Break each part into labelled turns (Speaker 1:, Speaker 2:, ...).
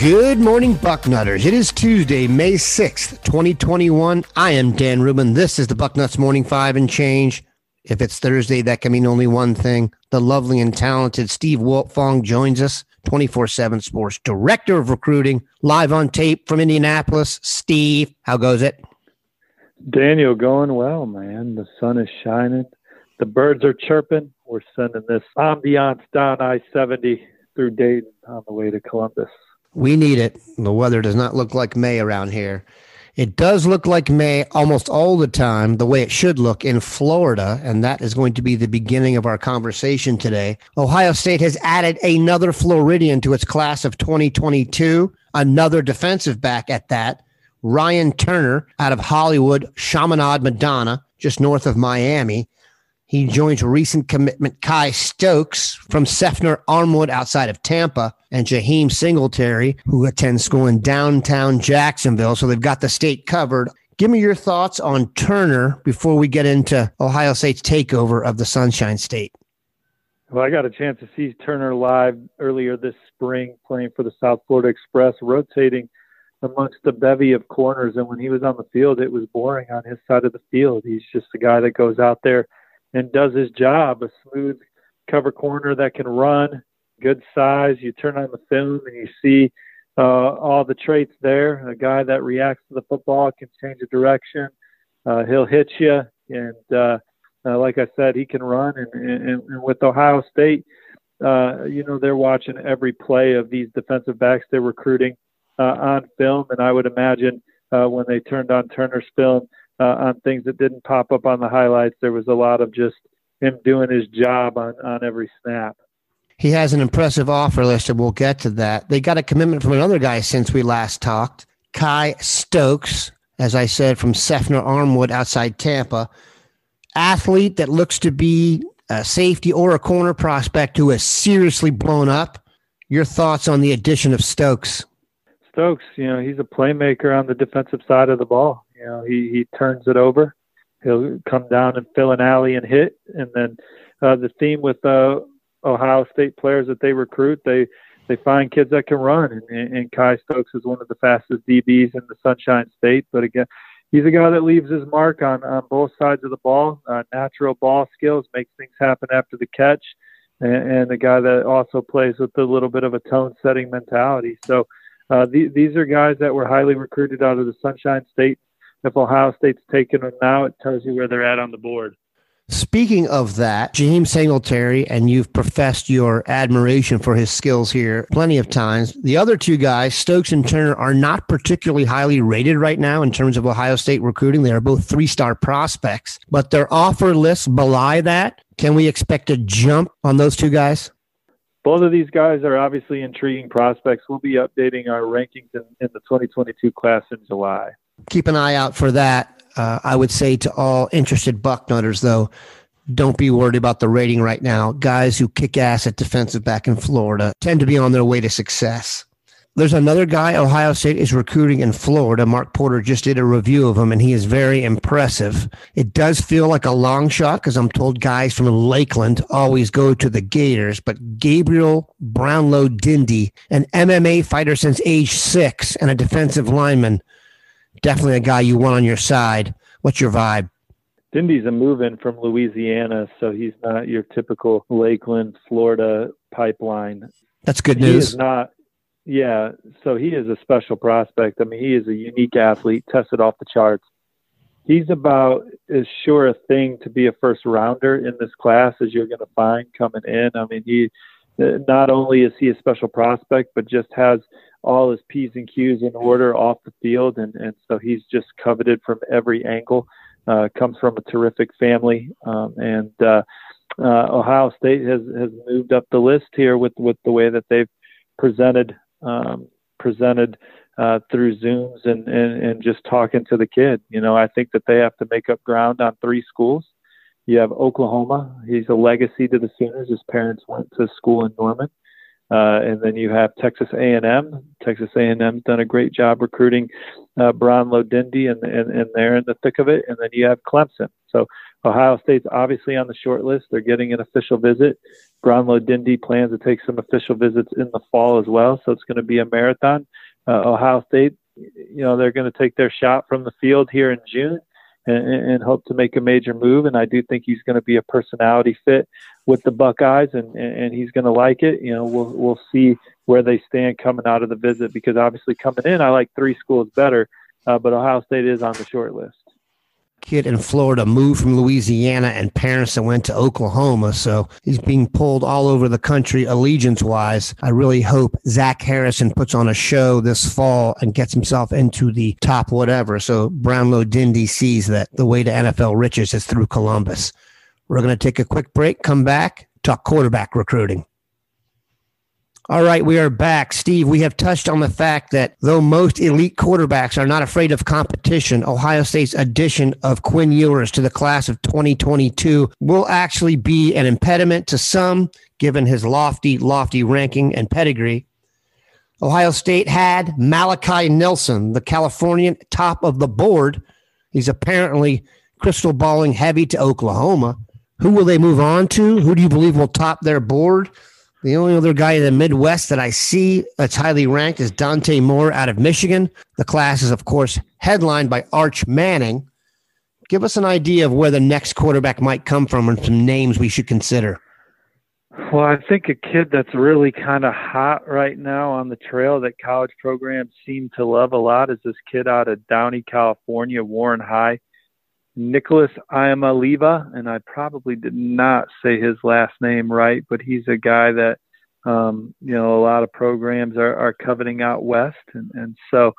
Speaker 1: Good morning, Bucknutters. It is Tuesday, May 6th, 2021. I am Dan Rubin. This is the Bucknuts Morning Five and Change. If it's Thursday, that can mean only one thing. The lovely and talented Steve Wiltfong joins us, 24 7 Sports Director of Recruiting, live on tape from Indianapolis. Steve, how goes it?
Speaker 2: Daniel, going well, man. The sun is shining. The birds are chirping. We're sending this ambiance down I 70 through Dayton on the way to Columbus.
Speaker 1: We need it. The weather does not look like May around here. It does look like May almost all the time, the way it should look in Florida. And that is going to be the beginning of our conversation today. Ohio State has added another Floridian to its class of 2022, another defensive back at that. Ryan Turner out of Hollywood, Chaminade Madonna, just north of Miami. He joins recent commitment Kye Stokes from Seffner Armwood outside of Tampa and Jaheim Singletary, who attends school in downtown Jacksonville. So they've got the state covered. Give me your thoughts on Turner before we get into Ohio State's takeover of the Sunshine State.
Speaker 2: Well, I got a chance to see Turner live earlier this spring playing for the South Florida Express, rotating amongst the bevy of corners. And when he was on the field, it was boring on his side of the field. He's just a guy that goes out there – and does his job. A smooth cover corner that can run, good size. You turn on the film and you see uh, all the traits there. A guy that reacts to the football can change the direction. Uh, he'll hit you, and uh, uh, like I said, he can run. And, and, and with Ohio State, uh, you know they're watching every play of these defensive backs they're recruiting uh, on film, and I would imagine uh, when they turned on Turner's film, uh, on things that didn't pop up on the highlights. There was a lot of just him doing his job on, on every snap.
Speaker 1: He has an impressive offer list, and we'll get to that. They got a commitment from another guy since we last talked, Kye Stokes, as I said, from Seffner Armwood outside Tampa. Athlete that looks to be a safety or a corner prospect who has seriously blown up. Your thoughts on the addition of Stokes?
Speaker 2: Stokes, you know, he's a playmaker on the defensive side of the ball. You know, he he turns it over. He'll come down and fill an alley and hit. And then uh, the theme with uh, Ohio State players that they recruit, they they find kids that can run. And, and Kye Stokes is one of the fastest DBs in the Sunshine State. But again, he's a guy that leaves his mark on on both sides of the ball. Uh, natural ball skills, makes things happen after the catch, and, and a guy that also plays with a little bit of a tone setting mentality. So. Uh, th- these are guys that were highly recruited out of the Sunshine State if Ohio State's taking them now, it tells you where they're at on the board.
Speaker 1: Speaking of that, Jaheim Singletary, and you've professed your admiration for his skills here plenty of times. The other two guys, Stokes and Turner, are not particularly highly rated right now in terms of Ohio State recruiting. They are both three star prospects, but their offer lists belie that. Can we expect a jump on those two guys?
Speaker 2: Both of these guys are obviously intriguing prospects. We'll be updating our rankings in, in the 2022 class in July
Speaker 1: keep an eye out for that. Uh, I would say to all interested Bucknutters, though, don't be worried about the rating right now. Guys who kick ass at defensive back in Florida tend to be on their way to success. There's another guy Ohio State is recruiting in Florida. Mark Porter just did a review of him, and he is very impressive. It does feel like a long shot because I'm told guys from Lakeland always go to the Gators, but Gabriel Brownlow Dindy, an MMA fighter since age six and a defensive lineman, definitely a guy you want on your side. What's your vibe?
Speaker 2: Dindy's a move in from Louisiana, so he's not your typical Lakeland, Florida pipeline.
Speaker 1: That's good news.
Speaker 2: He is not, yeah. So he is a special prospect. I mean, he is a unique athlete, tested off the charts. he's about as sure a thing to be a first rounder in this class as you're going to find coming in. I mean, he not only is he a special prospect, but just has all his P's and Q's in order off the field. And, and so he's just coveted from every angle. Uh, comes from a terrific family. Um, and uh, uh, Ohio State has, has moved up the list here with, with the way that they've presented um, presented uh, through Zooms and, and, and just talking to the kid. You know, I think that they have to make up ground on three schools. You have Oklahoma. He's a legacy to the Sooners. His parents went to school in Norman. Uh, and then you have Texas A&M. Texas A&M's done a great job recruiting uh, Brownlow Dindy, and, and, and they're in the thick of it. And then you have Clemson. So Ohio State's obviously on the short list. They're getting an official visit. Brownlow Dindy plans to take some official visits in the fall as well. So it's going to be a marathon. Uh, Ohio State, you know, they're going to take their shot from the field here in June and, and hope to make a major move. And I do think he's going to be a personality fit with the Buckeyes, and, and he's going to like it. You know, we'll we'll see where they stand coming out of the visit because obviously coming in, I like three schools better, uh, but Ohio State is on the short list
Speaker 1: kid in Florida moved from Louisiana and parents that went to Oklahoma. So he's being pulled all over the country allegiance wise. I really hope Zach Harrison puts on a show this fall and gets himself into the top whatever. So Brownlow Dindy sees that the way to NFL riches is through Columbus. We're going to take a quick break, come back, talk quarterback recruiting. All right, we are back. Steve, we have touched on the fact that though most elite quarterbacks are not afraid of competition, Ohio State's addition of Quinn Ewers to the class of 2022 will actually be an impediment to some, given his lofty, lofty ranking and pedigree. Ohio State had Malachi Nelson, the Californian top of the board. He's apparently crystal balling heavy to Oklahoma. Who will they move on to? Who do you believe will top their board? The only other guy in the Midwest that I see that's highly ranked is Dante Moore out of Michigan. The class is, of course, headlined by Arch Manning. Give us an idea of where the next quarterback might come from and some names we should consider.
Speaker 2: Well, I think a kid that's really kind of hot right now on the trail that college programs seem to love a lot is this kid out of Downey, California, Warren High. Nicholas Iamaleava, and I probably did not say his last name right, but he's a guy that um, you know a lot of programs are, are coveting out west, and, and so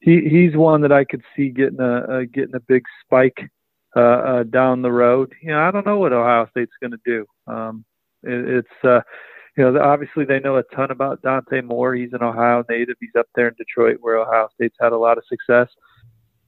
Speaker 2: he he's one that I could see getting a, a getting a big spike uh, uh, down the road. You know, I don't know what Ohio State's going to do. Um, it, it's uh, you know obviously they know a ton about Dante Moore. He's an Ohio native. He's up there in Detroit where Ohio State's had a lot of success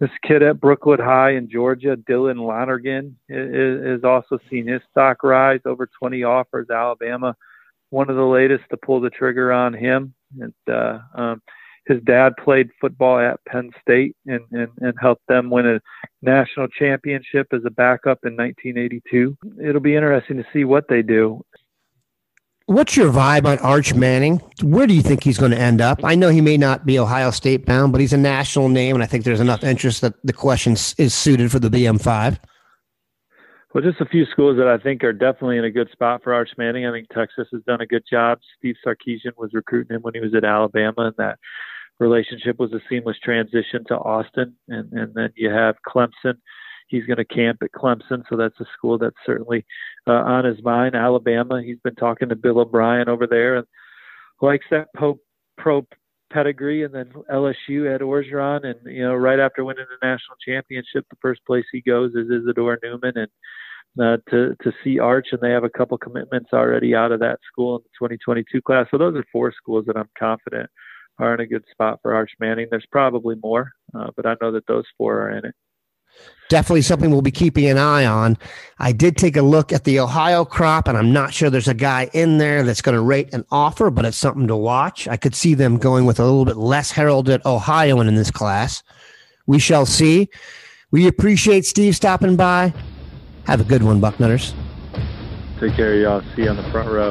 Speaker 2: this kid at Brookwood High in Georgia, Dylan Lonergan, has also seen his stock rise over 20 offers. Alabama, one of the latest to pull the trigger on him. And uh, um, his dad played football at Penn State and, and, and helped them win a national championship as a backup in 1982. It'll be interesting to see what they do.
Speaker 1: What's your vibe on Arch Manning? Where do you think he's going to end up? I know he may not be Ohio State bound, but he's a national name, and I think there's enough interest that the question is suited for the BM5.
Speaker 2: Well, just a few schools that I think are definitely in a good spot for Arch Manning. I think Texas has done a good job. Steve Sarkisian was recruiting him when he was at Alabama, and that relationship was a seamless transition to Austin. And, and then you have Clemson he's going to camp at Clemson, so that's a school that's certainly uh, on his mind. Alabama, he's been talking to Bill O'Brien over there and likes that pro, pro pedigree. And then LSU Ed Orgeron, and you know, right after winning the national championship, the first place he goes is Isidore Newman, and uh, to to see Arch, and they have a couple commitments already out of that school in the 2022 class. So those are four schools that I'm confident are in a good spot for Arch Manning. There's probably more, uh, but I know that those four are in it
Speaker 1: definitely something we'll be keeping an eye on. I did take a look at the Ohio crop, and I'm not sure there's a guy in there that's going to rate an offer, but it's something to watch. I could see them going with a little bit less heralded Ohioan in this class. We shall see. We appreciate Steve stopping by. Have a good one, Bucknutters.
Speaker 2: Take care, y'all. See you on the front row.